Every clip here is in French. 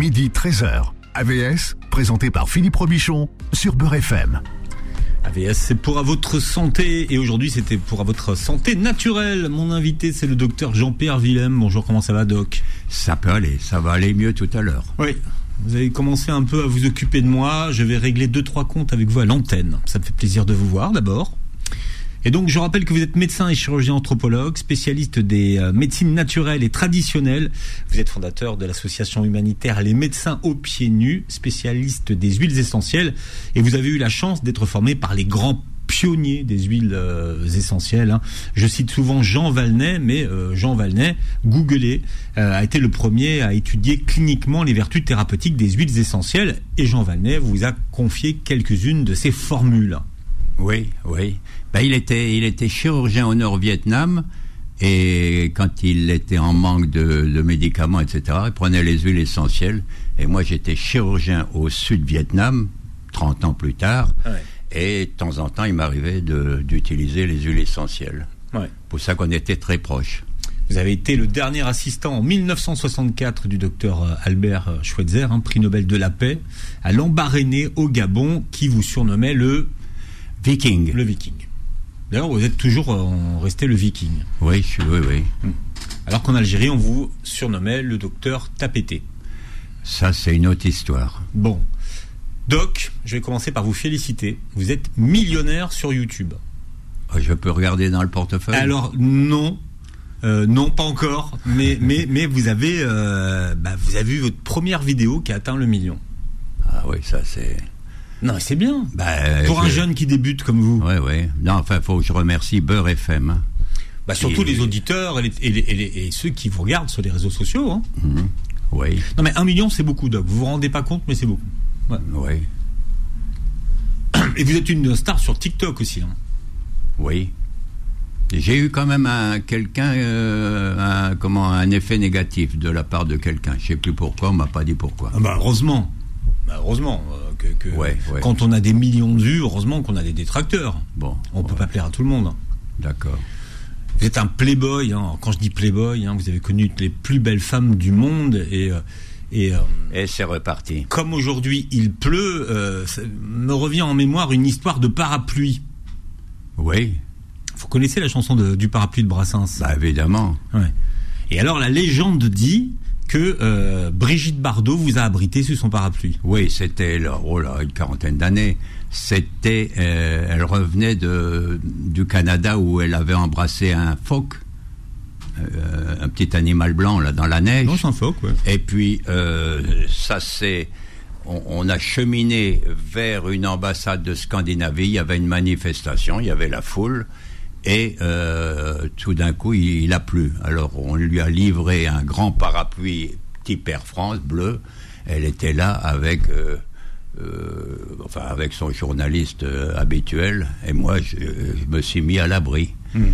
midi 13h. AVS, présenté par Philippe Robichon sur Beurre FM. AVS, c'est pour à votre santé et aujourd'hui c'était pour à votre santé naturelle. Mon invité c'est le docteur Jean-Pierre Willem. Bonjour, comment ça va doc? Ça peut aller, ça va aller mieux tout à l'heure. Oui. Vous avez commencé un peu à vous occuper de moi. Je vais régler deux trois comptes avec vous à l'antenne. Ça me fait plaisir de vous voir d'abord. Et donc, je rappelle que vous êtes médecin et chirurgien anthropologue, spécialiste des euh, médecines naturelles et traditionnelles. Vous êtes fondateur de l'association humanitaire Les Médecins aux pieds nus, spécialiste des huiles essentielles. Et vous avez eu la chance d'être formé par les grands pionniers des huiles euh, essentielles. Hein. Je cite souvent Jean Valnet, mais euh, Jean Valnet, googlé, a été le premier à étudier cliniquement les vertus thérapeutiques des huiles essentielles. Et Jean Valnet vous a confié quelques-unes de ses formules. Oui, oui. Ben, il, était, il était chirurgien au Nord-Vietnam et quand il était en manque de, médicaments, etc., il prenait les huiles essentielles. Et moi, j'étais chirurgien au Sud-Vietnam, 30 ans plus tard. Et de temps en temps, il m'arrivait d'utiliser les huiles essentielles. Pour ça qu'on était très proches. Vous avez été le dernier assistant en 1964 du docteur euh, Albert euh, Schweitzer, un prix Nobel de la paix, à l'embarréné au Gabon, qui vous surnommait le Viking. Le Viking. D'ailleurs, vous êtes toujours euh, resté le Viking. Oui, oui, oui. Hmm. Alors qu'en Algérie, on vous surnommait le docteur Tapété. Ça, c'est une autre histoire. Bon. Doc, je vais commencer par vous féliciter. Vous êtes millionnaire sur YouTube. Oh, je peux regarder dans le portefeuille? Alors, non. Euh, non, pas encore. Mais, mais, mais vous, avez, euh, bah, vous avez vu votre première vidéo qui a atteint le million. Ah oui, ça c'est... Non, c'est bien. Bah, Pour un jeune qui débute comme vous. Oui, oui. Non, enfin, faut que je remercie Beurre FM. Hein. Bah, surtout les auditeurs et, ceux qui vous regardent sur les réseaux sociaux. Hein. Mhm. Oui. Non, mais un million, c'est beaucoup, Doc. Vous vous rendez pas compte, mais c'est beaucoup. Oui. Et vous êtes une star sur TikTok aussi. Hein. Oui. J'ai eu quand même un quelqu'un euh, un, comment un effet négatif de la part de quelqu'un. Je sais plus pourquoi, on m'a pas dit pourquoi. Ah bah heureusement. Bah, heureusement euh, que, quand on a des millions de vues, heureusement qu'on a des détracteurs. Bon, on peut pas plaire à tout le monde. D'accord. Vous êtes un playboy. Hein. Quand je dis playboy, hein, vous avez connu les plus belles femmes du monde et euh, et, euh, et c'est reparti. Comme aujourd'hui il pleut, me revient en mémoire une histoire de parapluie. Oui. Vous connaissez la chanson du parapluie de Brassens? Bah évidemment. Ouais. Et alors la légende dit que euh, Brigitte Bardot vous a abrité sous son parapluie. Oui, c'était oh là, une quarantaine d'années. C'était, euh, elle revenait de, du Canada où elle avait embrassé un phoque, euh, un petit animal blanc là dans la neige. Non, c'est un phoque. Ouais. Et puis ça c'est, on, on, a cheminé vers une ambassade de Scandinavie. Il y avait une manifestation, il y avait la foule. Et euh, tout d'un coup, il, a plu. Alors, on lui a livré un grand parapluie type Air France bleu. Elle était là avec, euh, euh, enfin, avec son journaliste habituel. Et moi, je, me suis mis à l'abri. Hmm.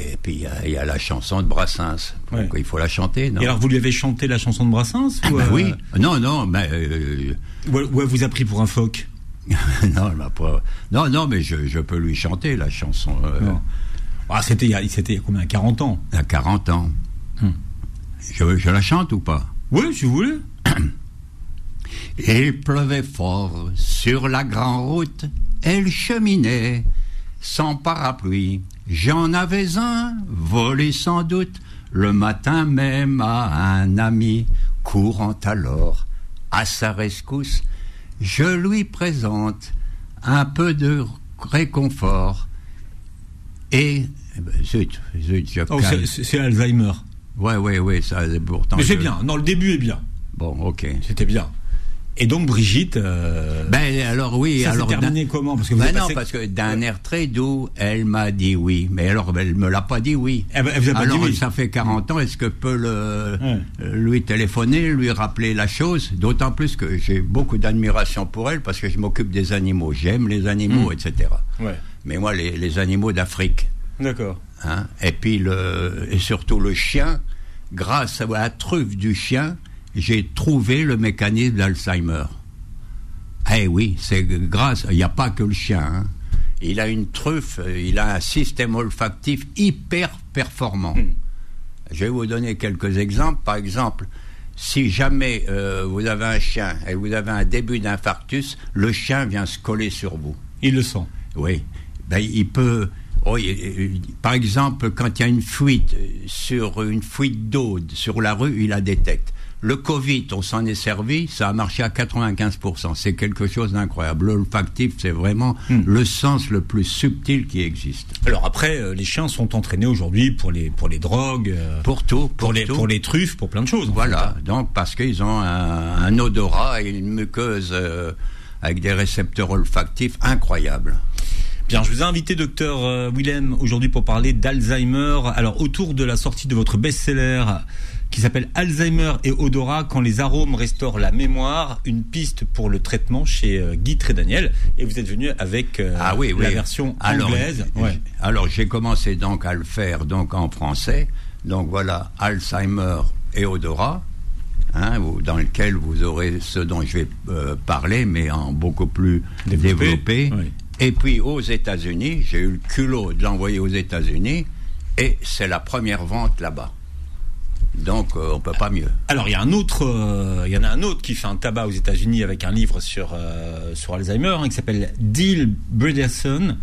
Et puis il y, a la chanson de Brassens. Donc, il faut la chanter, non Et alors vous lui avez chanté la chanson de Brassens bah Oui. Non, non, mais. Ou, elle vous a pris pour un phoque? Non, pas... non, non, mais je, je, peux lui chanter la chanson. Ah, c'était il y a combien 40 ans À 40 ans. Hmm. Je, la chante ou pas Oui, si vous voulez. Il pleuvait fort sur la grande route, elle cheminait sans parapluie. J'en avais un, volé sans doute, le matin même à un ami, courant alors à sa rescousse, je lui présente un peu de réconfort et eh ben, zut, zut, oh, c'est Alzheimer. Ouais, ouais, ouais, ça, pourtant. Mais c'est bien. Non, le début est bien. Bon, ok. C'était bien. Et donc Brigitte. Euh, ben alors oui. Ça alors terminé comment? Parce que ben non, parce que d'un air très doux, elle m'a dit oui. Mais alors elle me l'a pas dit oui. Elle, vous a pas alors dit oui. ça fait 40 ans. Est-ce que peut le lui téléphoner, lui rappeler la chose? D'autant plus que j'ai beaucoup d'admiration pour elle parce que je m'occupe des animaux. J'aime les animaux, etc. Ouais mais moi, les, animaux d'Afrique. D'accord. Hein, et puis, le, et surtout le chien, grâce à la truffe du chien, j'ai trouvé le mécanisme d'Alzheimer. Eh oui, c'est grâce, il n'y a pas que le chien. Hein. Il a une truffe, il a un système olfactif hyper performant. Hmm. Je vais vous donner quelques exemples. Par exemple, si jamais euh, vous avez un chien et vous avez un début d'infarctus, le chien vient se coller sur vous. Il le sent. Oui. Ben, il peut. Oh, par exemple, quand il y a une fuite sur une fuite d'eau sur la rue, il la détecte. Le Covid, on s'en est servi, ça a marché à 95%. C'est quelque chose d'incroyable. L'olfactif, c'est vraiment Hmm. le sens le plus subtil qui existe. Alors après, euh, les chiens sont entraînés aujourd'hui pour les pour les drogues, euh, Pour tout, pour, pour, les tout. pour les truffes, pour plein de choses. Voilà, donc parce qu'ils ont un, un odorat et une muqueuse euh, avec des récepteurs olfactifs incroyables. Bien, je vous ai invité, docteur euh, Willem, aujourd'hui pour parler d'Alzheimer. Alors, autour de la sortie de votre best-seller qui s'appelle Alzheimer et odorat, quand les arômes restaurent la mémoire, une piste pour le traitement chez euh, Guy Trédaniel. Et vous êtes venu avec euh, Ah oui, oui. la version Alors, anglaise. Ouais. Alors j'ai commencé donc à le faire donc en français. Donc voilà, Alzheimer et odorat, hein, dans lequel vous aurez ce dont je vais euh, parler, mais en beaucoup plus Développé, développé. oui. Et puis aux États-Unis, j'ai eu le culot de l'envoyer aux États-Unis, et c'est la première vente là-bas. Donc euh, on peut pas mieux. Alors il y a un autre, euh, il y en a un autre qui fait un tabac aux États-Unis avec un livre sur euh, sur Alzheimer hein, qui s'appelle Deal Brederson,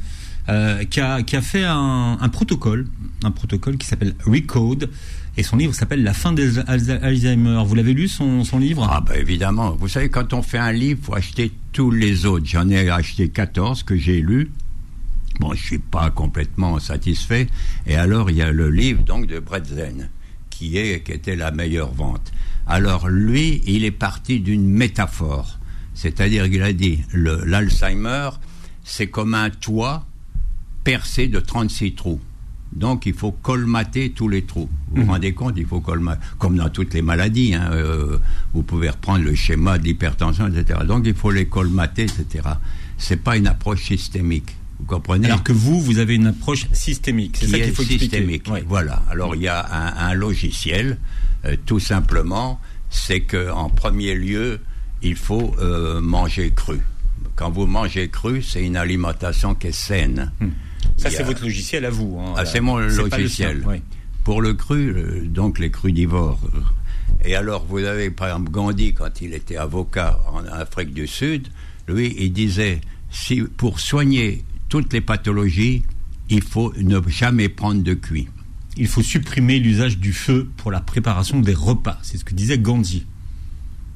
euh, qui a qui a fait un, protocole, un protocole qui s'appelle Recode et son livre s'appelle La fin des Alz- Alzheimer. Vous l'avez lu son son livre? Ah ben évidemment. Vous savez, quand on fait un livre, faut acheter tous les autres. J'en ai acheté 14 que j'ai lus. Bon, je suis pas complètement satisfait. Et alors, il y a le livre donc de Bretzen, qui est qui était la meilleure vente. Alors lui, il est parti d'une métaphore, c'est-à-dire qu'il a dit l'Alzheimer, c'est comme un toit percé de 36 trous. Donc il faut colmater tous les trous. Vous vous rendez compte, il faut colmater, comme dans toutes les maladies. hein, euh, vous pouvez reprendre le schéma de l'hypertension, etc. Donc il faut les colmater, etc. C'est pas une approche systémique. Vous comprenez? Alors que vous, vous avez une approche systémique. C'est ça qu'il faut expliquer. systémique. Voilà. Alors il y a un, un logiciel, euh, tout simplement, c'est que en premier lieu, il faut euh, manger cru. Quand vous mangez cru, c'est une alimentation qui est saine. Ça c'est a- votre logiciel à vous. hein. Ah, c'est mon le logiciel. ouais. Pour le cru, euh, donc les crudivores. Et alors, vous avez par exemple Gandhi, quand il était avocat en Afrique du Sud, lui, il disait si pour soigner toutes les pathologies, il faut ne jamais prendre de cuit. Il faut supprimer l'usage du feu pour la préparation des repas. C'est ce que disait Gandhi.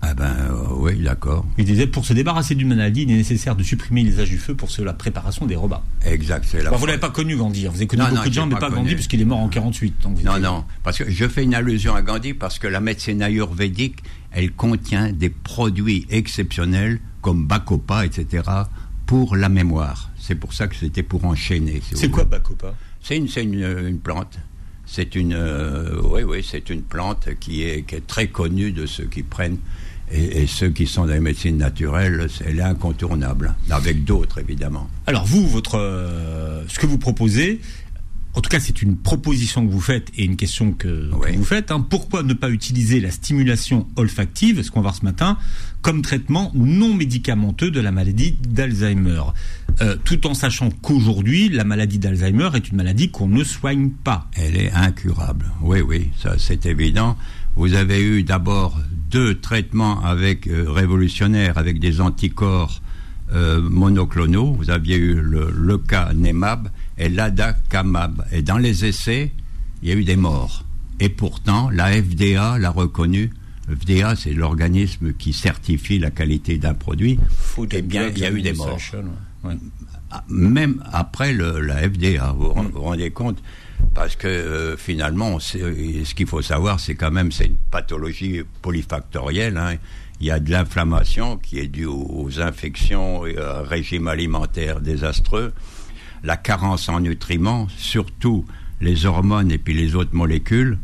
Ah ben euh, oui, d'accord. Il disait pour se débarrasser d'une maladie, il est nécessaire de supprimer l'usage du feu pour la préparation des repas. Exact, c'est la Bon, vous l'avez pas connu Gandhi, hein. vous avez connu Non, beaucoup non, de gens, mais pas. Gandhi puisqu'il est mort en 48. donc vous Non, non, parce que je fais une allusion à Gandhi parce que la médecine ayurvédique, elle contient des produits exceptionnels comme Bacopa, etc., pour la mémoire. C'est pour ça que c'était pour enchaîner. si C'est quoi. Bacopa? C'est une, une, une plante. C'est une, euh, oui, oui, c'est une plante qui est, qui est très connue de ceux qui prennent et, et ceux qui sont dans les médecines naturelles. c'est- Elle est incontournable, avec d'autres évidemment. Alors vous, votre, euh, ce que vous proposez, en tout cas c'est une proposition que vous faites et une question que, vous faites. hein. Pourquoi ne pas utiliser la stimulation olfactive, ce qu'on va voir ce matin, comme traitement non médicamenteux de la maladie d'Alzheimer? Euh, Tout en sachant qu'aujourd'hui, la maladie d'Alzheimer est une maladie qu'on ne soigne pas. Elle est incurable. Oui, oui, ça c'est évident. Vous avez eu d'abord deux traitements avec euh, révolutionnaires avec des anticorps euh, monoclonaux. Vous aviez eu le lecanemab et l'adacamab. Et dans les essais, il y a eu des morts. Et pourtant, la FDA l'a reconnu. FDA, c'est l'organisme qui certifie la qualité d'un produit. Eh bien, il y a eu des morts. Ouais. Ah, même après le, la FDA, vous vous vous rendez compte? Parce que euh, finalement, euh, ce qu'il faut savoir, c'est quand même c'est une pathologie polyfactorielle. hein. Il y a de l'inflammation qui est due aux, aux infections, et à un régime alimentaire désastreux, la carence en nutriments, surtout les hormones et puis les autres molécules.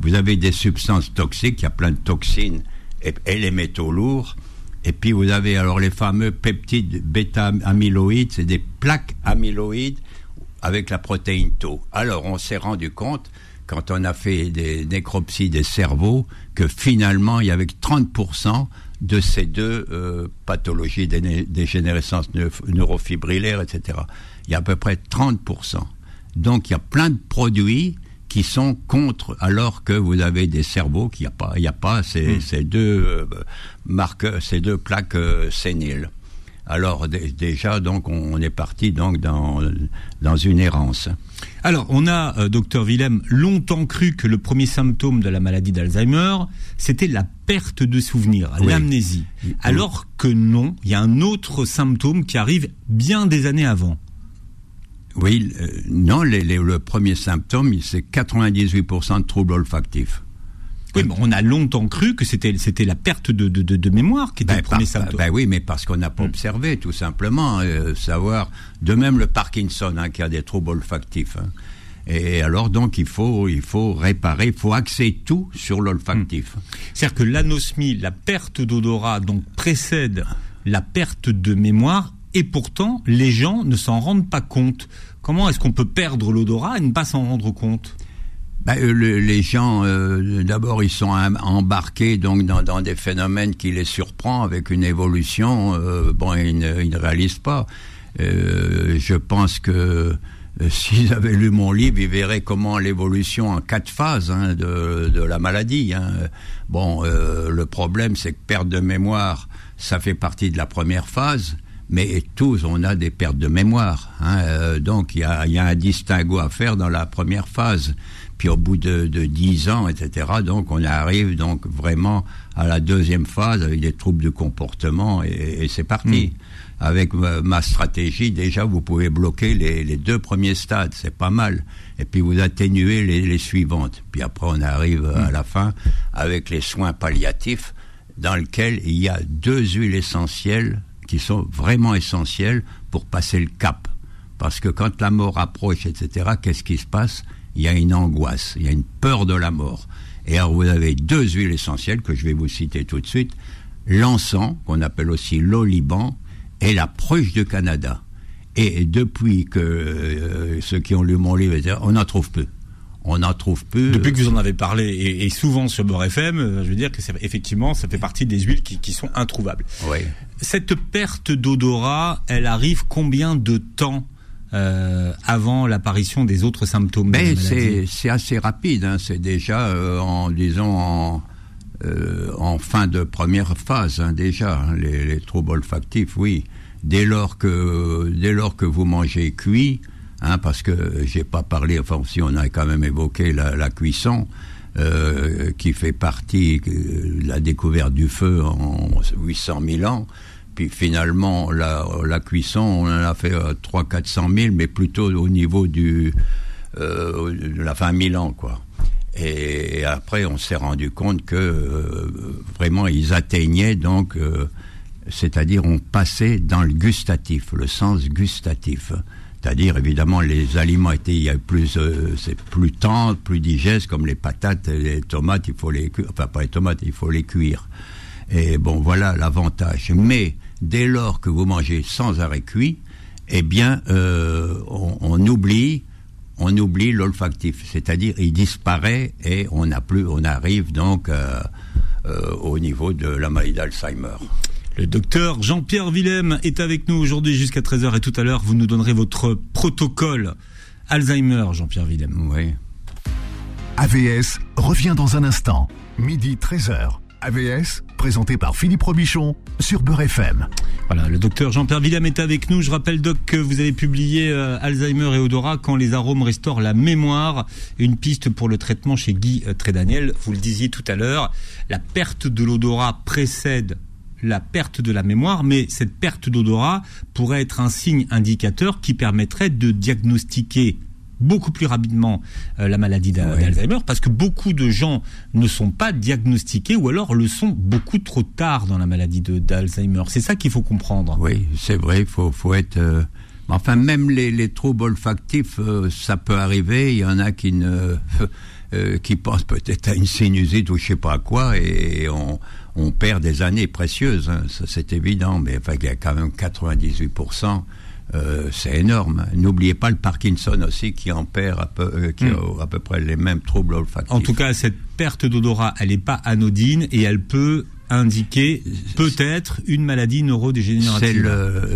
Vous avez des substances toxiques, il y a plein de toxines et, les métaux lourds. Et puis vous avez alors les fameux peptides bêta-amyloïdes, c'est des plaques amyloïdes avec la protéine tau. Alors on s'est rendu compte, quand on a fait des nécropsies des cerveaux, que finalement il y avait que 30% de ces deux euh, pathologies des dégénérescence neuf- neurofibrillaire, etc. Il y a à peu près 30%. Donc il y a plein de produits qui sont contre, alors que vous avez des cerveaux qui n'y a pas, il y a pas ces, Hmm. ces deux euh, marques, ces deux plaques euh, séniles. Alors dé- déjà, donc, on est parti donc dans dans une errance. Alors, on a, euh, docteur Willem, longtemps cru que le premier symptôme de la maladie d'Alzheimer, c'était la perte de souvenirs, Oui. l'amnésie. Alors que non, il y a un autre symptôme qui arrive bien des années avant. Oui, euh, non, les- les- le premier symptôme, c'est 98% de troubles olfactifs. Oui, mais on a longtemps cru que c'était c'était la perte de, de, de, de mémoire qui était Ben, le premier par- symptôme. ben oui, mais parce qu'on n'a Hmm. pas observé, tout simplement. euh, savoir, de même le Parkinson, hein, qui a des troubles olfactifs. hein. Et alors, donc, il faut, il faut réparer, il faut axer tout sur l'olfactif. Hmm. C'est-à-dire que l'anosmie, la perte d'odorat, donc précède la perte de mémoire, et pourtant les gens ne s'en rendent pas compte. Comment est-ce qu'on peut perdre l'odorat et ne pas s'en rendre compte? Ben, euh, le- les gens, euh, d'abord, ils sont em- embarqués donc dans, des phénomènes qui les surprend avec une évolution. euh, bon, ils ne, réalisent pas. Je pense que s'ils avaient lu mon livre, ils verraient comment l'évolution en quatre phases hein, de, la maladie. hein. Bon, le problème, c'est que perte de mémoire, ça fait partie de la première phase. Mais tous, on a des pertes de mémoire. hein. Euh, donc, il y a, y a un distinguo à faire dans la première phase. Puis au bout de, de 10 ans, etc., donc on arrive donc vraiment à la deuxième phase avec des troubles du comportement et, et c'est parti. Avec ma, ma stratégie, déjà, vous pouvez bloquer les, les deux premiers stades, c'est pas mal. Et puis vous atténuez les, les suivantes. Puis après, on arrive à la fin avec les soins palliatifs dans lesquels il y a deux huiles essentielles qui sont vraiment essentielles pour passer le cap. Parce que quand la mort approche, etc., qu'est-ce qui se passe? Il y a une angoisse, il y a une peur de la mort. Et alors vous avez deux huiles essentielles que je vais vous citer tout de suite. L'encens, qu'on appelle aussi l'oliban, et la pruche du Canada. Et depuis que euh, ceux qui ont lu mon livre, on n'en trouve plus. On n'en trouve plus. Depuis que vous en avez parlé, et, et souvent sur Beurre FM, je veux dire que c'est effectivement, ça fait partie des huiles qui, qui sont introuvables. Oui. Cette perte d'odorat, elle arrive combien de temps euh, avant l'apparition des autres symptômes Mais c'est c'est assez rapide. Hein. C'est déjà euh, en disons en euh, en fin de première phase hein, déjà hein, les, les troubles olfactifs. Oui, dès lors que dès lors que vous mangez cuit, hein, parce que j'ai pas parlé. Enfin, si on a quand même évoqué la, cuisson. euh, qui fait partie euh, de la découverte du feu en 800 000 ans. Puis finalement, la, cuisson, on en a fait euh, 3 400 000, mais plutôt au niveau euh, de la fin 1000 ans, quoi. Et après, on s'est rendu compte que euh, vraiment, ils atteignaient donc, euh, c'est-à-dire, on passait dans le gustatif, le sens gustatif. C'est-à-dire, évidemment, les aliments étaient, plus, euh, c'est plus tendre, plus digeste, comme les patates, les tomates, il faut les cuire, enfin pas les tomates, il faut les cuire. Et bon, voilà l'avantage. Mais dès lors que vous mangez sans arrêt cuit, eh bien, euh, on, oublie, on oublie l'olfactif, c'est-à-dire il disparaît et on n'a plus, on arrive donc euh, au niveau de la maladie d'Alzheimer. Le docteur Jean-Pierre Willem est avec nous aujourd'hui jusqu'à 13h et tout à l'heure, vous nous donnerez votre protocole Alzheimer, Jean-Pierre Willem. Oui. AVS revient dans un instant. Midi 13h. AVS, présenté par Philippe Robichon sur Beurre FM. Voilà, le docteur Jean-Pierre Willem est avec nous. Je rappelle, Doc, que vous avez publié euh, Alzheimer et odorat quand les arômes restaurent la mémoire. Une piste pour le traitement chez Guy euh, Trédaniel. Vous le disiez tout à l'heure, la perte de l'odorat précède la perte de la mémoire, mais cette perte d'odorat pourrait être un signe indicateur qui permettrait de diagnostiquer beaucoup plus rapidement euh, la maladie d'Alzheimer parce que beaucoup de gens ne sont pas diagnostiqués ou alors le sont beaucoup trop tard dans la maladie de- d'Alzheimer. C'est ça qu'il faut comprendre. Oui, c'est vrai, il faut, faut être. euh, Enfin, même les, les troubles olfactifs, euh, ça peut arriver. Il y en a qui ne, euh, qui pensent peut-être à une sinusite ou je sais pas quoi, et on, on perd des années précieuses. hein, c'est évident. Mais enfin, il y a quand même 98% euh, c'est énorme. N'oubliez pas le Parkinson aussi qui en perd à peu, euh, qui a à peu près les mêmes troubles olfactifs. En tout cas, cette perte d'odorat, elle n'est pas anodine et elle peut indiqué peut-être une maladie neurodégénérative.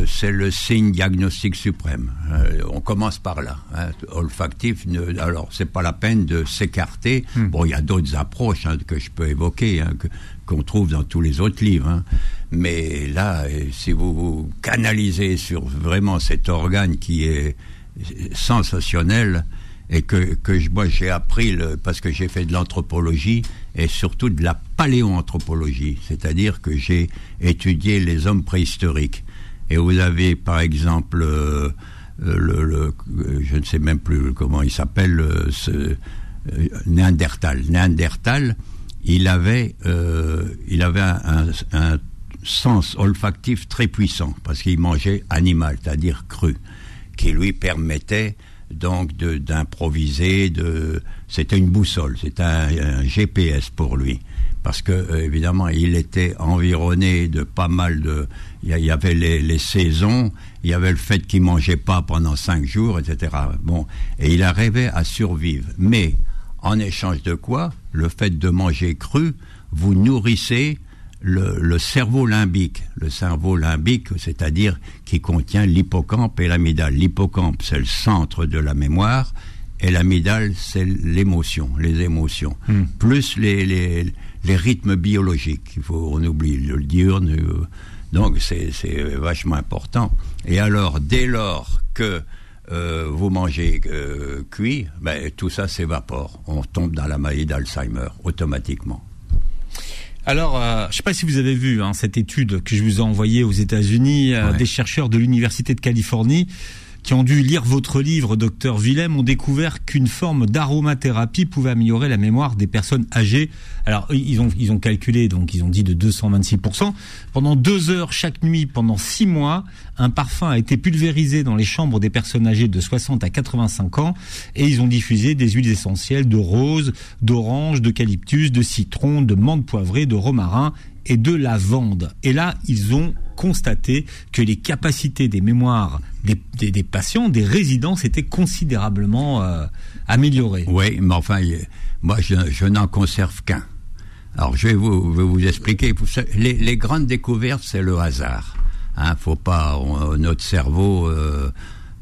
C'est le, signe diagnostique suprême. Euh, on commence par là. Hein. Olfactif, ne, alors c'est pas la peine de s'écarter. Hmm. Bon, il y a d'autres approches hein, que je peux évoquer, hein, qu'on trouve dans tous les autres livres. Mais là, euh, si vous vous canalisez sur vraiment cet organe qui est sensationnel, et que, que moi j'ai appris parce que j'ai fait de l'anthropologie et surtout de la paléoanthropologie, c'est-à-dire que j'ai étudié les hommes préhistoriques. Et vous avez par exemple euh, le, le, je ne sais même plus comment il s'appelle, euh, ce euh, Néandertal. Néandertal, il avait, euh, il avait un, sens olfactif très puissant parce qu'il mangeait animal, c'est-à-dire cru, qui lui permettait donc d'improviser. De, c'était une boussole, c'était un, GPS pour lui, parce que euh, évidemment il était environné de pas mal de. Il y, avait les, les, saisons, il y avait le fait qu'il mangeait pas pendant cinq jours, etc. Bon, et il arrivait à survivre. Mais en échange de quoi, le fait de manger cru, vous nourrissez le, cerveau limbique. Le cerveau limbique, c'est-à-dire qui contient l'hippocampe et l'amygdale. L'hippocampe, c'est le centre de la mémoire, et l'amygdale, c'est l'émotion, les émotions, hmm. plus les, les, rythmes biologiques. Il faut, on oublie le diurne. Euh, donc c'est vachement important. Et alors, dès lors que euh, vous mangez euh, cuit, ben, tout ça s'évapore. On tombe dans la maladie d'Alzheimer automatiquement. Alors, euh, je ne sais pas si vous avez vu hein, cette étude que je vous ai envoyée aux États-Unis, euh, des chercheurs de l'université de Californie qui ont dû lire votre livre, docteur Willem, ont découvert qu'une forme d'aromathérapie pouvait améliorer la mémoire des personnes âgées. Alors, ils ont, ils ont calculé, donc ils ont dit de 226%. Pendant deux heures chaque nuit, pendant six mois, un parfum a été pulvérisé dans les chambres des personnes âgées de 60 à 85 ans et ils ont diffusé des huiles essentielles de rose, d'orange, d'eucalyptus, de citron, de menthe poivrée, de romarin et de lavande. Et là, ils ont constaté que les capacités des mémoires des, patients, des résidents, s'étaient considérablement euh, améliorées. Oui, mais enfin, moi, je, n'en conserve qu'un. Alors, je vais vous, expliquer. Les, les, grandes découvertes, c'est le hasard. Hein, faut pas notre cerveau, euh,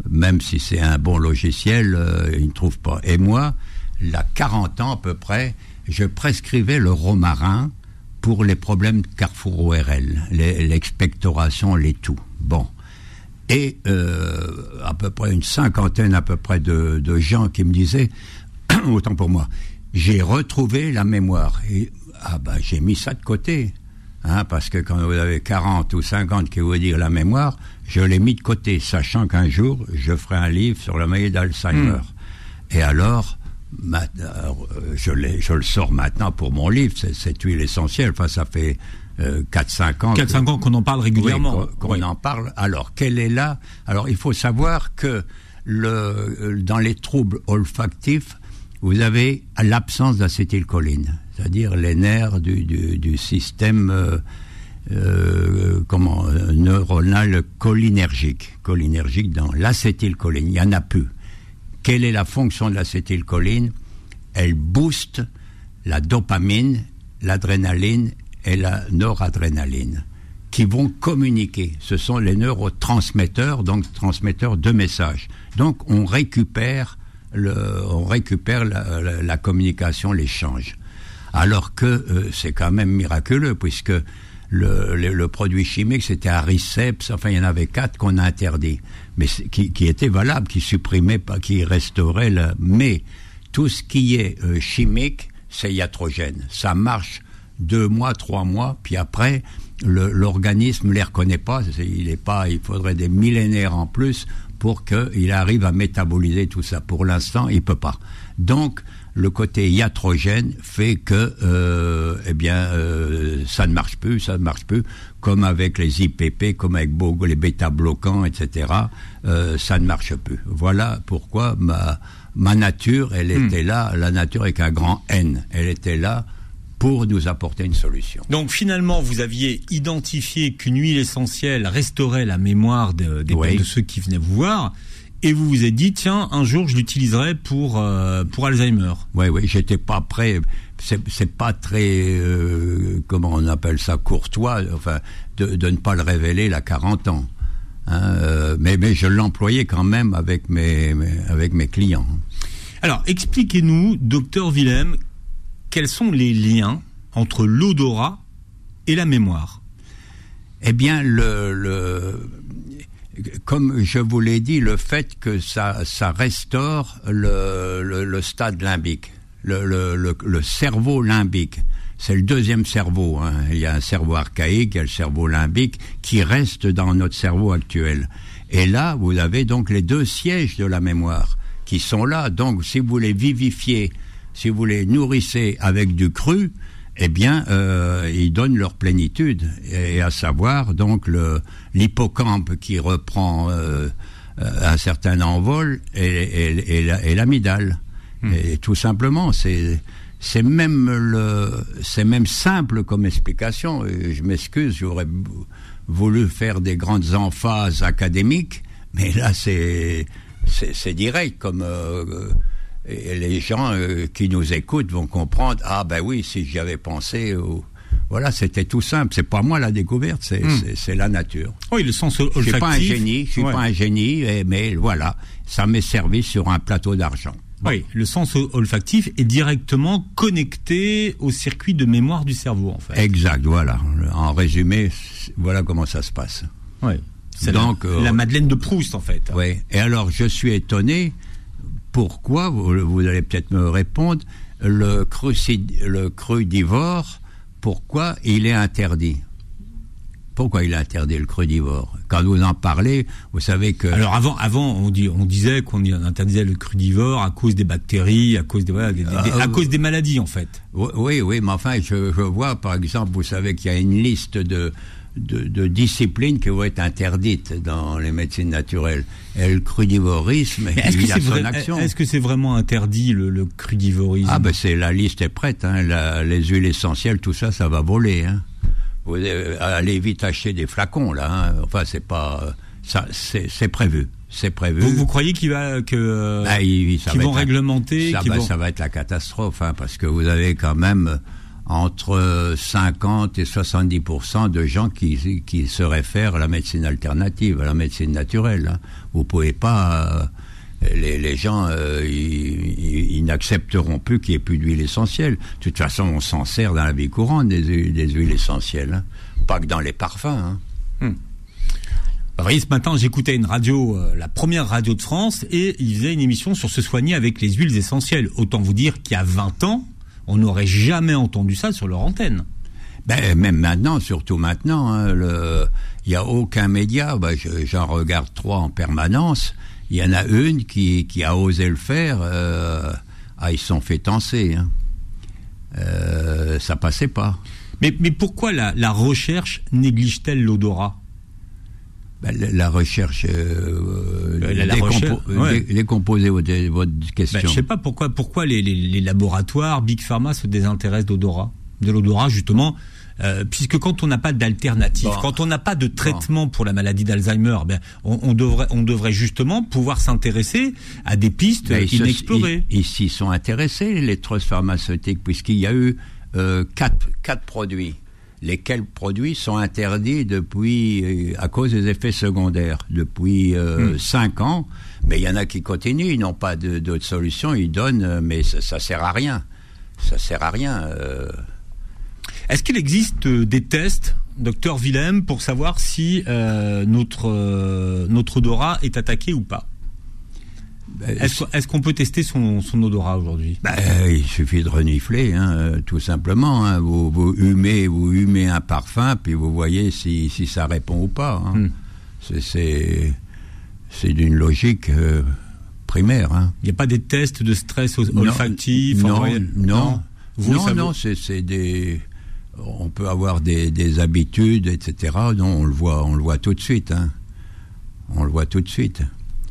même si c'est un bon logiciel, euh, il ne trouve pas. Et moi, il y a 40 ans à peu près, je prescrivais le romarin pour les problèmes de Carrefour ORL, l'expectoration, les tout. Bon. Et euh, à peu près une cinquantaine à peu près de, gens qui me disaient, autant pour moi, j'ai retrouvé la mémoire. Et ah bah j'ai mis ça de côté. Hein, parce que quand vous avez 40 ou 50 qui vous dire la mémoire, je l'ai mis de côté, sachant qu'un jour, je ferai un livre sur la maladie d'Alzheimer. Hmm. Et alors, euh, je, je, le sors maintenant pour mon livre, cette huile essentielle. Enfin, ça fait 4-5 euh, ans. 4-5 ans qu'on en parle régulièrement. qu'on en parle. Alors, quelle est là Alors, il faut savoir que le, dans les troubles olfactifs, vous avez l'absence d'acétylcholine, c'est-à-dire les nerfs du, du, du système euh, euh, comment neuronal cholinergique, cholinergique dans l'acétylcholine. Il y en a plus. Quelle est la fonction de l'acétylcholine? Elle booste la dopamine, l'adrénaline et la noradrénaline qui vont communiquer. Ce sont les neurotransmetteurs, donc transmetteurs de messages. Donc on récupère, on récupère la, communication, l'échange. Alors que euh, c'est quand même miraculeux puisque le, produit chimique, c'était Ariceps, enfin il y en avait quatre qu'on a interdit, mais qui, qui étaient valables, qui supprimaient pas, qui restauraient le... Mais tout ce qui est euh, chimique, c'est iatrogène. Ça marche deux mois, trois mois, puis après, l'organisme ne les reconnaît pas. Il est pas, il faudrait des millénaires en plus pour qu'il arrive à métaboliser tout ça. Pour l'instant, il peut pas. Donc, le côté iatrogène fait que, euh, eh bien, euh, ça ne marche plus, ça ne marche plus, comme avec les IPP, comme avec les bêta-bloquants, etc. Euh, ça ne marche plus. Voilà pourquoi ma, ma nature, elle hmm. était là, la nature avec un grand N, elle était là pour nous apporter une solution. Donc finalement, vous aviez identifié qu'une huile essentielle restaurait la mémoire de, de ceux qui venaient vous voir et vous vous êtes dit tiens un jour je l'utiliserai pour euh, pour Alzheimer. Oui oui j'étais pas prêt c'est pas très euh, comment on appelle ça courtois enfin de, de, ne pas le révéler à 40 ans hein, euh, mais, mais je l'employais quand même avec mes, mes, avec mes clients alors expliquez-nous docteur Willem quels sont les liens entre l'odorat et la mémoire? Eh bien comme je vous l'ai dit, le fait que ça, restaure le, stade limbique le, cerveau limbique. C'est le deuxième cerveau. Hein. Il y a un cerveau archaïque, il y a le cerveau limbique qui reste dans notre cerveau actuel. Et là, vous avez donc les deux sièges de la mémoire qui sont là. Donc, si vous les vivifiez, si vous les nourrissez avec du cru, eh bien, euh, ils donnent leur plénitude. Et à savoir, donc, l'hippocampe qui reprend euh, un certain envol et, et, et l'amidale. Hmm. Et tout simplement, c'est c'est même le c'est même simple comme explication. je m'excuse, j'aurais voulu faire des grandes emphases académiques, mais là c'est c'est direct comme euh, et les gens euh, qui nous écoutent vont comprendre. Ah ben oui, si j'y avais pensé. voilà, c'était tout simple. C'est pas moi la découverte, c'est hmm. la nature. Oui, le sens olfactif. Je suis pas un génie, je suis pas un génie, mais voilà, ça m'est servi sur un plateau d'argent. Oui, le sens olfactif est directement connecté au circuit de mémoire du cerveau, en fait. Exact, voilà. En résumé, voilà comment ça se passe. Oui. C'est Donc la, euh, Madeleine de Proust, en fait. Oui. Et alors, je suis étonné. Pourquoi vous, allez peut-être me répondre. Le, le crudivore, pourquoi il est interdit? Pourquoi il a interdit le crudivore Quand vous en parlez, vous savez que... Alors avant, avant on, dit, on disait qu'on interdisait le crudivore à cause des bactéries, à cause des, voilà, à cause des maladies en fait. Oui, oui, mais enfin, je, vois par exemple, vous savez qu'il y a une liste de, de, disciplines qui vont être interdites dans les médecines naturelles. Et le crudivorisme, il y a son action. Est-ce que c'est vraiment interdit le, crudivorisme? Ah ben c'est la liste est prête. Hein, les huiles essentielles, tout ça, ça va voler. Hein vous allez vite acheter des flacons là. Hein. Enfin, c'est pas ça, c'est prévu. C'est prévu. Vous, croyez qu'il va que bah, qu'ils vont réglementer ça, ça, va être la catastrophe, hein, parce que vous avez quand même entre 50 et 70% de gens qui, se réfèrent à la médecine alternative, à la médecine naturelle. Hein. Vous pouvez pas. Euh, les, gens, euh, ils, n'accepteront plus qu'il n'y ait plus d'huile essentielle. De toute façon, on s'en sert dans la vie courante des, huiles essentielles, hein. pas que dans les parfums. Hein. Hmm. ce matin, j'écoutais une radio, euh, la première radio de France, et ils faisaient une émission sur se soigner avec les huiles essentielles. Autant vous dire qu'il y a 20 ans, on n'aurait jamais entendu ça sur leur antenne. Ben, même maintenant, surtout maintenant, hein, il n'y a aucun média, ben, j'en regarde trois en permanence, il y en a une qui, qui a osé le faire. Euh, ah, ils sont fait tenser. Hein. Euh, ça passait pas. Mais, mais pourquoi la, la recherche néglige-t-elle l'odorat? Ben, la, recherche, euh, la, la décomposer votre, votre question. Ben, je sais pas pourquoi, pourquoi les, les, les laboratoires, Big Pharma se désintéressent d'odorat, de l'odorat justement. Euh, puisque quand on n'a pas d'alternative, quand on n'a pas de traitement pour la maladie d'Alzheimer, ben, on, devrait, on devrait justement pouvoir s'intéresser à des pistes inexplorées. ils s'y sont intéressés, les trusts pharmaceutiques, puisqu'il y a eu euh, quatre, quatre produits lesquels produits sont interdits depuis, euh, à cause des effets secondaires, depuis euh, hmm. cinq ans. Mais il y en a qui continuent, ils n'ont pas d'autres solutions, ils donnent, mais ça, ça sert à rien. Ça sert à rien. Euh, est-ce qu'il existe euh, des tests, docteur Willem, pour savoir si euh, notre, euh, notre odorat est attaqué ou pas? Ben, est-ce, qu'on peut tester son, son odorat aujourd'hui? Ben, Il suffit de renifler, hein, tout simplement. Hein. Vous, vous, humez, vous humez un parfum, puis vous voyez si, si ça répond ou pas. Hein. Hmm. C'est, d'une logique primaire. Il n'y a pas des tests de stress olfactif Non, non, non, non, c'est, des on peut avoir des, habitudes, etc. Non, on le voit, on le voit tout de suite. Hein. On le voit tout de suite.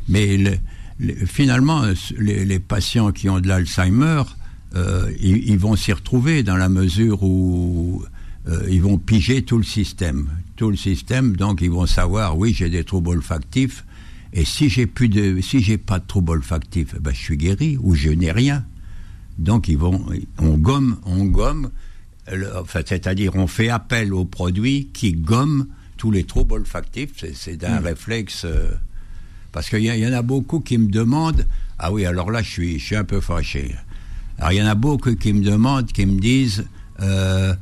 Mais finalement, les, patients qui ont de l'Alzheimer, euh, ils, vont s'y retrouver dans la mesure où euh, ils vont piger tout le système, tout le système. Donc, ils vont savoir, oui, j'ai des troubles olfactifs. Et si j'ai plus de, si j'ai pas de troubles olfactifs, ben, je suis guéri ou je n'ai rien. Donc ils vont, on gomme, on gomme, enfin, c'est-à-dire on fait appel aux produits qui gomment tous les troubles olfactifs. C'est d'un hmm. réflexe. Euh, parce qu'il y, en a beaucoup qui me demandent. Ah oui, alors là, je suis, je suis un peu fâché. Alors il y en a beaucoup qui me demandent, qui me disent, euh,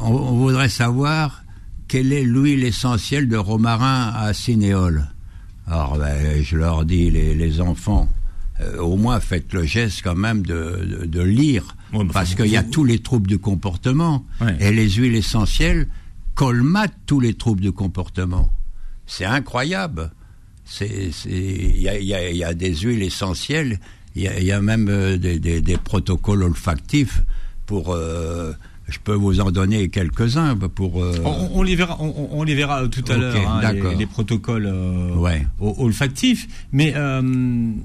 on, voudrait savoir quelle est l'huile essentielle de romarin à cinéole. Alors ben, je leur dis, les, enfants, euh, au moins faites le geste quand même de, de, lire, parce qu'il y a tous les troubles du comportement, et les huiles essentielles colmatent tous les troubles du comportement. C'est incroyable. Il y a, y a, des huiles essentielles, il y, a, même euh, des, des, des, protocoles olfactifs pour... Euh, je peux vous en donner quelques-uns pour. Euh, on, les verra, on, les verra tout à l'heure, hein, les, protocoles olfactifs. Mais,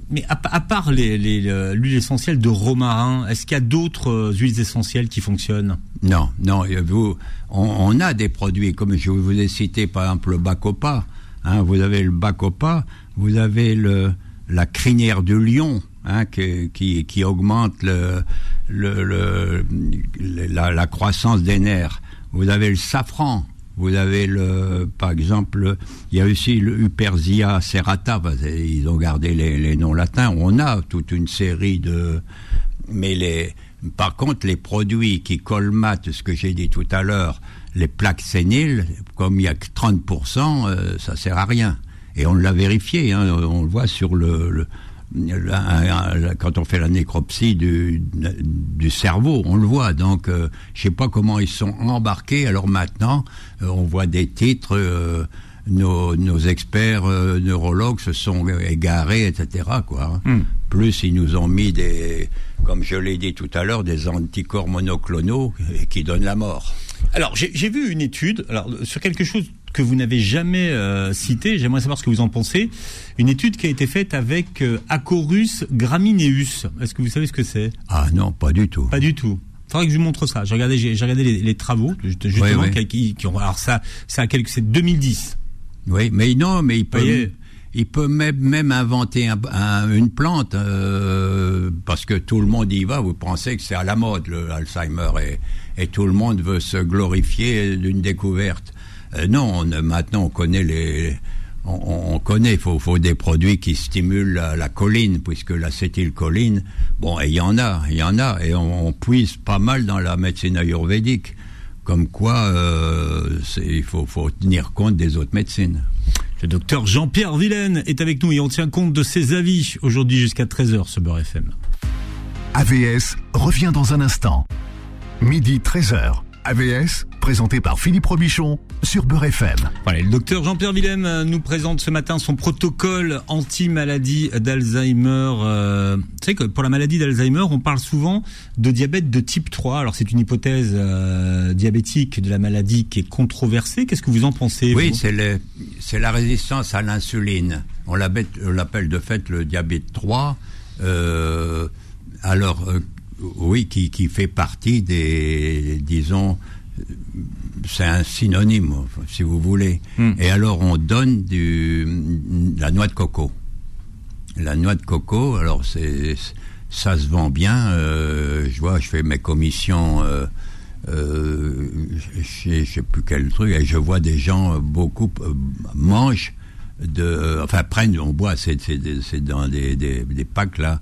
mais à, part l'huile essentielle de romarin, est-ce qu'il y a d'autres huiles essentielles qui fonctionnent? Non, non. Vous, on, a des produits comme je vous ai cité par exemple le bacopa. Hein, vous avez le bacopa, vous avez la crinière de lion, hein, qui, augmente la, croissance des nerfs. Vous avez le safran, vous avez le, par exemple, il y a aussi le Uperzia serrata, ils ont gardé les, noms latins. On a toute une série de, mais par contre, les produits qui colmatent ce que j'ai dit tout à l'heure, les plaques séniles, comme il y a que 30%, euh, ça sert à rien. Et on l'a vérifié, hein, on le voit sur le, quand on fait la nécropsie du, du, cerveau, on le voit. Donc, euh, je sais pas comment ils sont embarqués. Alors maintenant, euh, on voit des titres. Nos, nos, experts neurologues se sont égarés, etc. Quoi. Hmm. Plus ils nous ont mis des, comme je l'ai dit tout à l'heure, des anticorps monoclonaux qui donnent la mort. Alors, j'ai vu une étude alors, sur quelque chose que vous n'avez jamais euh, cité, j'aimerais savoir ce que vous en pensez. Une étude qui a été faite avec euh, Acorus gramineus. Est-ce que vous savez ce que c'est? Ah non, pas du tout. Pas du tout. Faudrait que je vous montre ça. J'ai regardé, j'ai regardé les, travaux justement Qui, ont. Alors ça, ça c'est 2010. Oui, mais non, mais il peut, il peut même, même inventer une plante euh, parce que tout le monde y va. Vous pensez que c'est à la mode le Alzheimer et, et tout le monde veut se glorifier d'une découverte. Euh, non, maintenant on connaît les, on, on connaît, il faut, faut, des produits qui stimulent la, la colline, puisque l'acétylcholine, bon, il y en a, il y en a, et on, on, puise pas mal dans la médecine ayurvédique, comme quoi euh, il faut, faut tenir compte des autres médecines. Le docteur Jean-Pierre Vilaine est avec nous et on tient compte de ses avis aujourd'hui jusqu'à 13h sur Beurre FM. AVS revient dans un instant. Midi 13h. AVS, présenté par Philippe Robichon sur Beurre FM. Voilà, le docteur Jean-Pierre Willem euh, nous présente ce matin son protocole anti-maladie d'Alzheimer. Euh, vous savez que pour la maladie d'Alzheimer, on parle souvent de diabète de type 3. Alors c'est une hypothèse euh, diabétique de la maladie qui est controversée. Qu'est-ce que vous en pensez Oui, c'est la résistance à l'insuline. On l'appelle de fait le diabète 3. Euh, alors, oui, qui, qui fait partie des, disons, c'est un synonyme, si vous voulez. Hmm. Et alors on donne du, la noix de coco. La noix de coco, alors c'est, ça se vend bien. Euh, je vois, je fais mes commissions. Euh, euh, je sais plus quel truc, et je vois des gens beaucoup mangent de, enfin prennent, on boit, c'est dans des, des, des, packs là,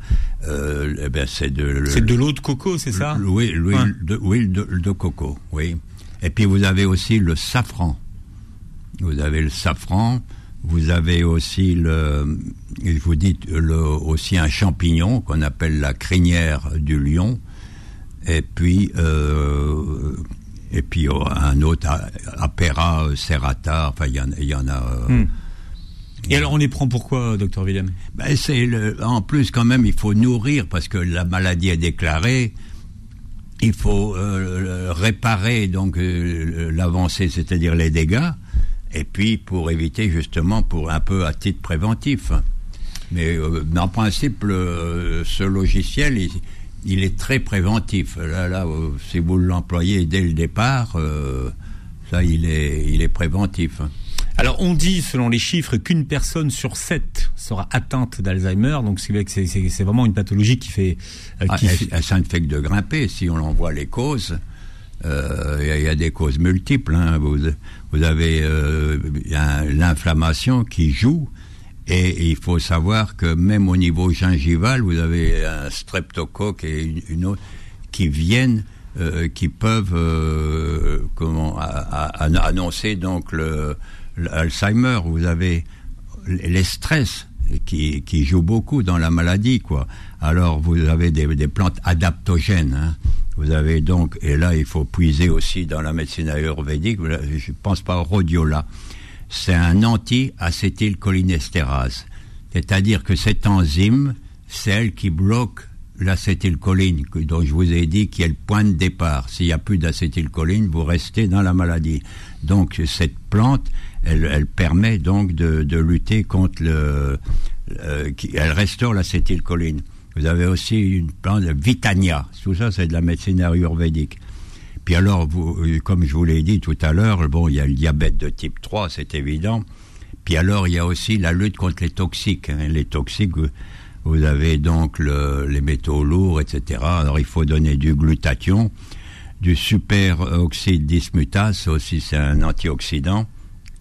euh, eh ben c'est de, c'est de l'eau de coco, c'est ça Oui, l'huile de, de, coco, oui. Et puis vous avez aussi le safran. Vous avez le safran, vous avez aussi le, je vous dis le, aussi un champignon qu'on appelle la crinière du lion, et puis euh, et puis oh, un autre Apera serrata, enfin il y en, y en a. Euh, hmm. Et alors on les prend pourquoi, docteur Willem? Ben c'est En plus, quand même, il faut nourrir parce que la maladie est déclarée. Il faut euh, réparer donc euh, l'avancée, c'est-à-dire les dégâts, et puis pour éviter justement, pour un peu à titre préventif. Mais euh, en principe, ce logiciel, il, est très préventif. Là, là, si vous l'employez dès le départ, ça, il est, il est préventif. Alors on dit, selon les chiffres, qu'une personne sur sept sera atteinte d'Alzheimer. Donc c'est vraiment une pathologie qui fait... Euh, ah, ça ne fait que de grimper. Si on en voit les causes, euh, il y, a des causes multiples. Hein. Vous, vous, avez euh, l'inflammation qui joue. Et, il faut savoir que même au niveau gingival, vous avez un streptocoque et une, autre qui viennent, qui peuvent comment annoncer donc le, l'Alzheimer, vous avez les stress qui, qui jouent beaucoup dans la maladie, quoi. Alors vous avez des, plantes adaptogènes. Hein. Vous avez donc, et là il faut puiser aussi dans la médecine ayurvédique, je pense pas au rhodiola. C'est un anti-acétylcholinestérase. C'est-à-dire que cette enzyme, c'est elle qui bloque l'acétylcholine, dont je vous ai dit qui est le point de départ. S'il n'y a plus d'acétylcholine, vous restez dans la maladie. Donc cette plante, elle, permet donc de, lutter contre le, elle restaure l'acétylcholine. Vous avez aussi une plante de Vitania. Tout ça, c'est de la médecine ayurvédique. Puis alors, vous, comme je vous l'ai dit tout à l'heure, bon, il y a le diabète de type 3, c'est évident. Puis alors, il y a aussi la lutte contre les toxiques. Hein. Les toxiques, vous avez donc les métaux lourds, etc. Alors, il faut donner du glutathion, du superoxyde dismutase, aussi c'est un antioxydant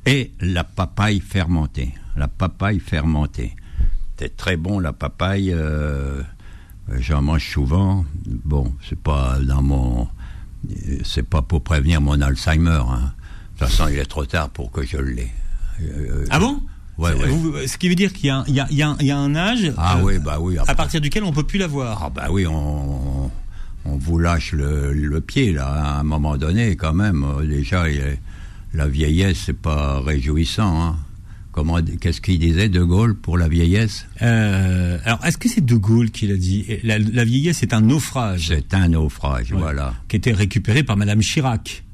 et la papaye fermentée. La papaye fermentée. C'est très bon la papaye. Euh, J'en mange souvent. Bon, c'est pas dans mon, c'est pas pour prévenir mon Alzheimer. Hein. De toute façon, il est trop tard pour que je l'ai. Euh, ah bon? ouais, ouais. ce qui veut dire qu'il y, y, y, y, a un âge ah, oui, bah oui, à partir duquel on peut plus l'avoir. Ah bah oui, on, on vous lâche le, le, pied là à un moment donné quand même. Déjà, il est, la vieillesse, c'est pas réjouissant. Hein. Comment, qu'est-ce qu'il disait De Gaulle pour la vieillesse? Euh, Alors, est-ce que c'est De Gaulle qui l'a dit? La, vieillesse est un naufrage. C'est un naufrage, voilà. Qui était récupéré par Madame Chirac.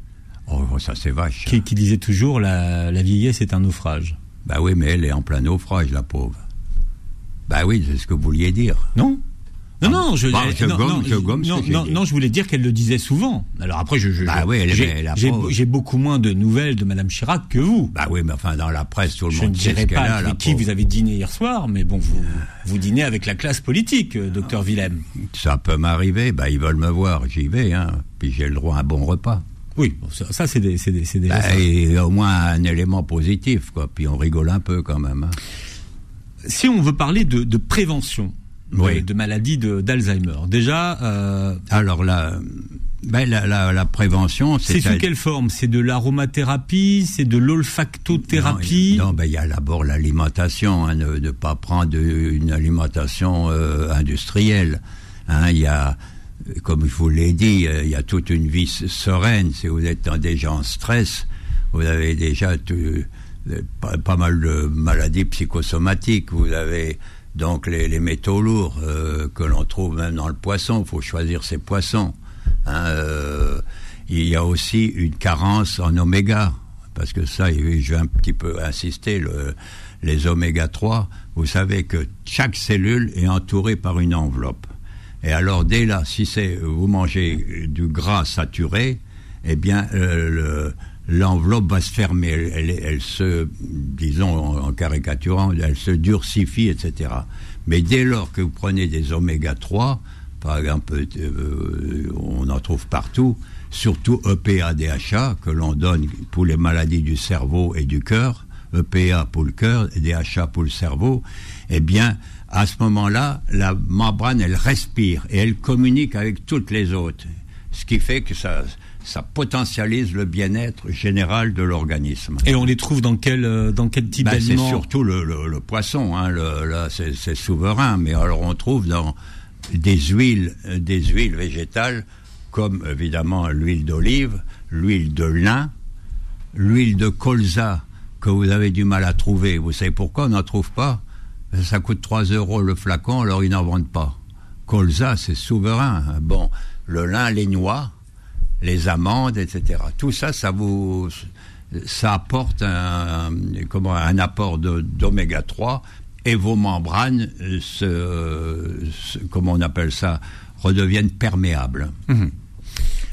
Oh, ça c'est vache. Qui, qui, disait toujours la, la vieillesse est un naufrage. Bah oui, mais elle est en plein naufrage, la pauvre. Bah oui, c'est ce que vous vouliez dire. Non non, non, je, bah, non, non, non, je voulais dire qu'elle le disait souvent. Alors après, je, je bah oui, j'ai beaucoup moins de nouvelles de Madame Chirac que vous. Bah oui, mais enfin dans la presse, tout le monde sait ce qu'elle a. Avec qui vous avez dîné hier soir, mais bon, vous vous dînez avec la classe politique, euh, docteur Willem. Ça peut m'arriver. Bah ils veulent me voir, j'y vais, hein. Puis j'ai le droit à un bon repas. Oui, ça, c'est des, c'est des, des bah, et au moins un élément positif, quoi. Puis on rigole un peu quand même. Hein. Si on veut parler de, de prévention, oui. de, maladie d'Alzheimer. Déjà. Euh, Alors la, ben, la, la, la, prévention, c'est sous quelle forme? C'est de l'aromathérapie, c'est de l'olfactothérapie? Non, ben il y a d'abord l'alimentation, hein, ne, pas prendre une alimentation euh, industrielle. Hein, il y a, comme je vous l'ai dit, euh, il y a toute une vie sereine. Si vous êtes déjà en stress, vous avez déjà pas, pas, mal de maladies psychosomatiques. Vous avez donc les, métaux lourds euh, que l'on trouve même dans le poisson, il faut choisir ses poissons. Hein, euh, il y a aussi une carence en oméga, parce que ça, je vais un petit peu insister, le, les oméga 3, vous savez que chaque cellule est entourée par une enveloppe. Et alors dès là, si vous mangez du gras saturé, eh bien euh, le, l'enveloppe va se fermer, elle, se, disons en, caricaturant, elle se durcifie, etc. Mais dès lors que vous prenez des oméga 3, par exemple, euh, on en trouve partout, surtout EPA, DHA, que l'on donne pour les maladies du cerveau et du cœur, EPA pour le cœur DHA pour le cerveau, eh bien, à ce moment-là, la membrane, elle respire et elle communique avec toutes les autres. Ce qui fait que ça, ça potentialise le bien-être général de l'organisme. Et on les trouve dans quel euh, dans quel type ben, C'est surtout le, le, poisson, hein, c'est souverain, mais alors on trouve dans des huiles euh, des huiles végétales comme évidemment l'huile d'olive, l'huile de lin, l'huile de colza que vous avez du mal à trouver. Vous savez pourquoi on n'en trouve pas? Ça coûte 3 euros le flacon, alors ils n'en vendent pas. Colza, c'est souverain. Bon, le lin, les noix, les amandes, etc. Tout ça, ça vous, ça apporte un, comment, un apport d'oméga 3 et vos membranes, se, comment on appelle ça, redeviennent perméables. Mhm.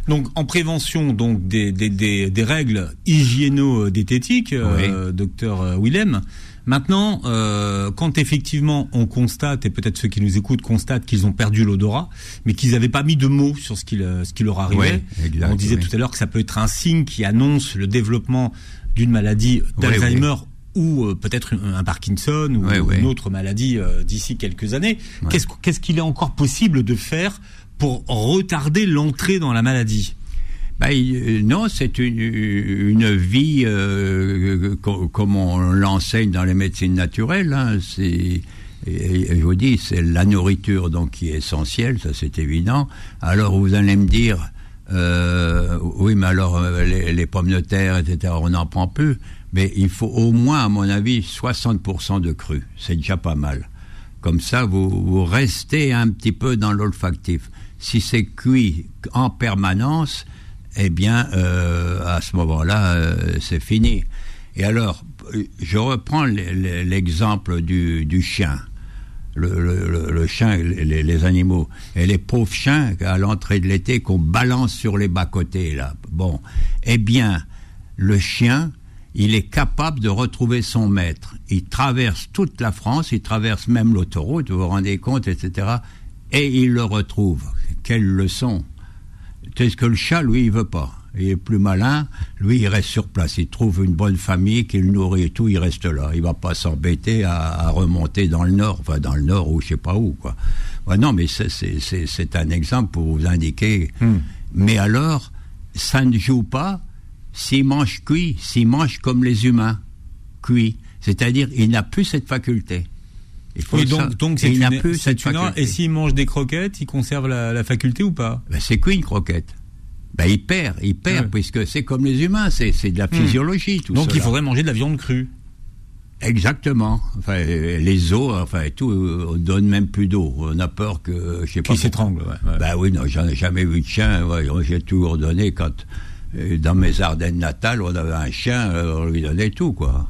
Donc en prévention donc des, des, des, des règles hygiéno-diététiques, euh, docteur euh, Willem. Maintenant, euh, quand effectivement on constate, et peut-être ceux qui nous écoutent constatent qu'ils ont perdu l'odorat, mais qu'ils n'avaient pas mis de mots sur ce qui, ce qui leur arrivait, on disait tout à l'heure que ça peut être un signe qui annonce le développement d'une maladie d'Alzheimer ou euh, peut-être un Parkinson ou une autre maladie euh, d'ici quelques années. Qu'est-ce qu'il est encore possible de faire pour retarder l'entrée dans la maladie ben, non, c'est une, une, vie comme on l'enseigne dans les médecines naturelles. Hein. Je vous dis, c'est la nourriture donc qui est essentielle, ça c'est évident. Alors vous allez me dire, oui, mais alors les, pommes de terre, etc., on n'en prend plus mais il faut au moins, à mon avis, 60% de cru. C'est déjà pas mal. Comme ça, vous restez un petit peu dans l'olfactif. Si c'est cuit en permanence, eh bien, euh, à ce moment-là, euh, c'est fini. Et alors, je reprends l'exemple du, chien. Le chien, les, les, animaux. Et les pauvres chiens, à l'entrée de l'été, qu'on balance sur les bas-côtés, là. Bon. Eh bien, le chien, il est capable de retrouver son maître. Il traverse toute la France, il traverse même l'autoroute, vous vous rendez compte, etc. Et il le retrouve. Quelle leçon C'est ce que le chat, lui, il veut pas. Il est plus malin, lui, il reste sur place. Il trouve une bonne famille qu'il nourrit et tout, il reste là. Il va pas s'embêter à, remonter dans le nord, enfin dans le nord ou je sais pas où, quoi. non, mais c'est un exemple pour vous indiquer. Hmm. Mais alors, ça ne joue pas s'il mange cuit, s'il mange comme les humains, cuit, c'est-à-dire il n'a plus cette faculté. Il donc, donc il n'a plus cette faculté. Et s'il mange des croquettes, il conserve la, faculté ou pas? Ben, C'est cuit une croquette? Ben, il perd, il perd, puisque c'est comme les humains, c'est de la hmm. physiologie, tout Donc il faudrait manger de la viande crue. Exactement. Enfin, les os, enfin tout, on donne même plus d'eau. On a peur que, je sais pas. Qui s'étrangle. Ouais, Ben oui, non, j'en ai jamais vu de chien. J'ai toujours donné quand dans mes Ardennes natales, on avait un chien, on lui donnait tout, quoi.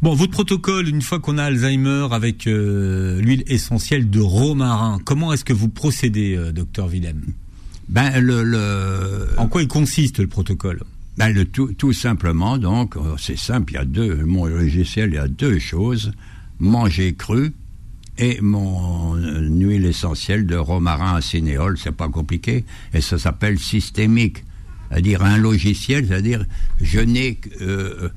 Bon, votre protocole, une fois qu'on a Alzheimer avec euh, l'huile essentielle de romarin, comment est-ce que vous procédez, euh, docteur Willem? Ben, le, En quoi il consiste, le protocole? ben, le tout, tout simplement, donc, euh, c'est simple, il y a deux, mon logiciel, il y a deux choses. Manger cru et mon huile essentielle de romarin à cinéole, c'est pas compliqué, et ça s'appelle systémique c'est-à-dire un logiciel, c'est-à-dire je n'ai, euh,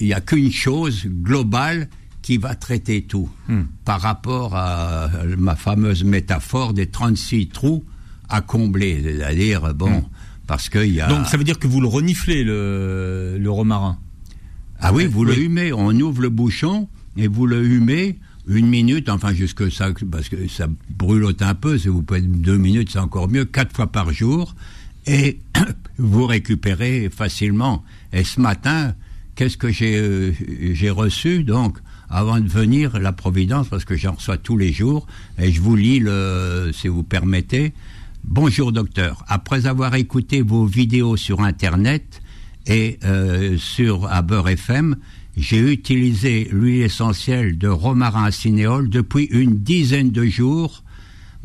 il n'y a qu'une chose globale qui va traiter tout. Hmm. Par rapport à ma fameuse métaphore des 36 trous à combler, c'est-à-dire bon, hmm. parce qu'il y a. Donc ça veut dire que vous le reniflez le, le romarin. Ah oui, vous le humez. On ouvre le bouchon et vous le humez une minute, enfin jusque ça, parce que ça brûlote un peu. Si vous pouvez deux minutes, c'est encore mieux. Quatre fois par jour et vous récupérez facilement. Et ce matin, qu'est-ce que j'ai euh, j'ai reçu donc avant de venir la Providence parce que j'en reçois tous les jours et je vous lis le si vous permettez. Bonjour docteur. Après avoir écouté vos vidéos sur internet et euh, sur à FM, j'ai utilisé l'huile essentielle de romarin cinéole depuis une dizaine de jours.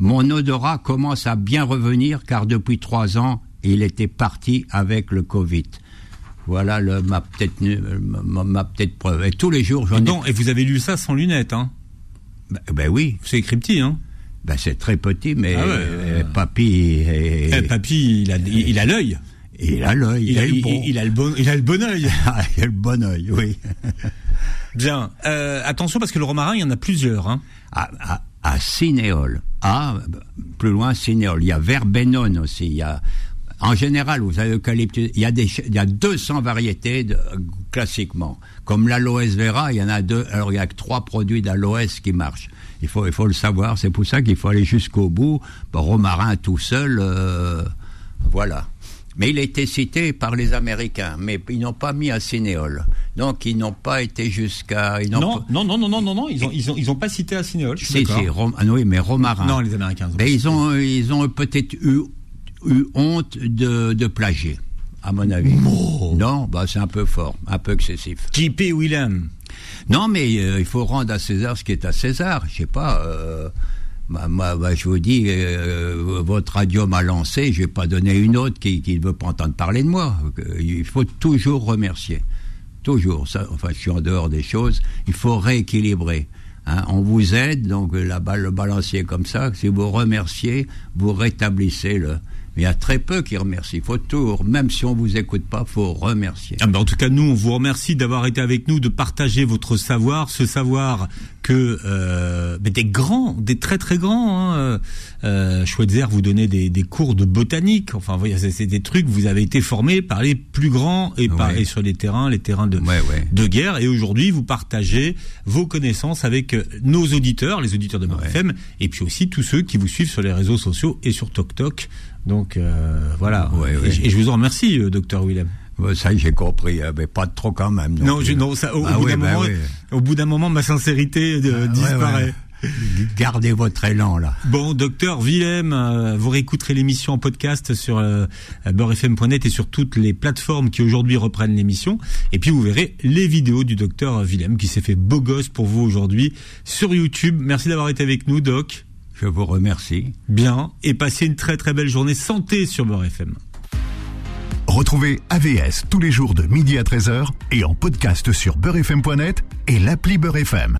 Mon odorat commence à bien revenir car depuis trois ans, il était parti avec le Covid. Voilà le, ma petite ma, petite preuve. Et tous les jours, j'en ai. Et vous avez lu ça sans lunettes, hein? Ben, ben, oui. C'est écrit petit, hein? Ben c'est très petit, mais ah euh, papy. Eh, papy, il a il a l'œil. Il a l'œil. Il, a, il, a le bon, il a le bon œil. Ah, il a le bon œil, oui. Bien. Euh, attention parce que le romarin, il y en a plusieurs. Hein. À, à, à Cinéole. Ah, plus loin, Cinéole. Il y a Verbenone aussi. Il y a en général, vous avez l'eucalyptus, il y a des, il y a 200 variétés de, classiquement. Comme l'aloès vera, il y en a deux. Alors il y a que trois produits d'aloès qui marchent. Il faut, il faut le savoir. C'est pour ça qu'il faut aller jusqu'au bout. romarin tout seul, euh, voilà. Mais il a été cité par les Américains, mais ils n'ont pas mis à Cinéole. Donc ils n'ont pas été jusqu'à. Non, non, non, non, non, non, non, ils ont, ils ont, ils ont pas cité à Cinéole. Je si, si, ah oui, mais romarin. Non, les Américains. mais ils ont, ils ont peut-être eu eu honte de, de plagier, à mon avis. Non, bah c'est un peu fort, un peu excessif. J.P. Willem. Non, mais euh, il faut rendre à César ce qui est à César. Je sais pas. Euh, Bah, bah, je vous dis, euh, votre radio m'a lancé, je vais pas donner une autre qui ne veut pas entendre parler de moi. Euh, Il faut toujours remercier. Toujours. Ça, enfin, je suis en dehors des choses. Il faut rééquilibrer. Hein. on vous aide, donc la balle, le balancier comme ça. Si vous remerciez, vous rétablissez le, il y a très peu qui remercient. Il faut toujours, même si on vous écoute pas, faut remercier. Ah ben en tout cas, nous, on vous remercie d'avoir été avec nous, de partager votre savoir, ce savoir que euh, des grands, des très très grands. Hein, euh, euh Schweitzer vous donnait des, des, cours de botanique. Enfin, voyez, c'est des trucs. Vous avez été formé par les plus grands et, par, et sur les terrains, les terrains de ouais, ouais. de guerre. Et aujourd'hui, vous partagez vos connaissances avec nos auditeurs, les auditeurs de BFM, et puis aussi tous ceux qui vous suivent sur les réseaux sociaux et sur TokTok. Donc euh, voilà. Ouais. Et, et, je vous en remercie, euh, docteur Willem. Ça, j'ai compris, mais pas trop quand même. Non, je, non ça, au, Ah au bout oui, d'un bah moment, oui. au bout d'un moment, ma sincérité euh, Ah, ouais, disparaît. ouais. Gardez votre élan là. Bon, docteur Willem, euh, vous réécouterez l'émission en podcast sur euh, beurrefm.net et sur toutes les plateformes qui aujourd'hui reprennent l'émission. Et puis vous verrez les vidéos du docteur Willem qui s'est fait beau gosse pour vous aujourd'hui sur YouTube. Merci d'avoir été avec nous, doc. Je vous remercie. Bien. Et passez une très très belle journée santé sur Beurre FM. Retrouvez AVS tous les jours de midi à 13h et en podcast sur beurrefm.net et l'appli Beurre FM.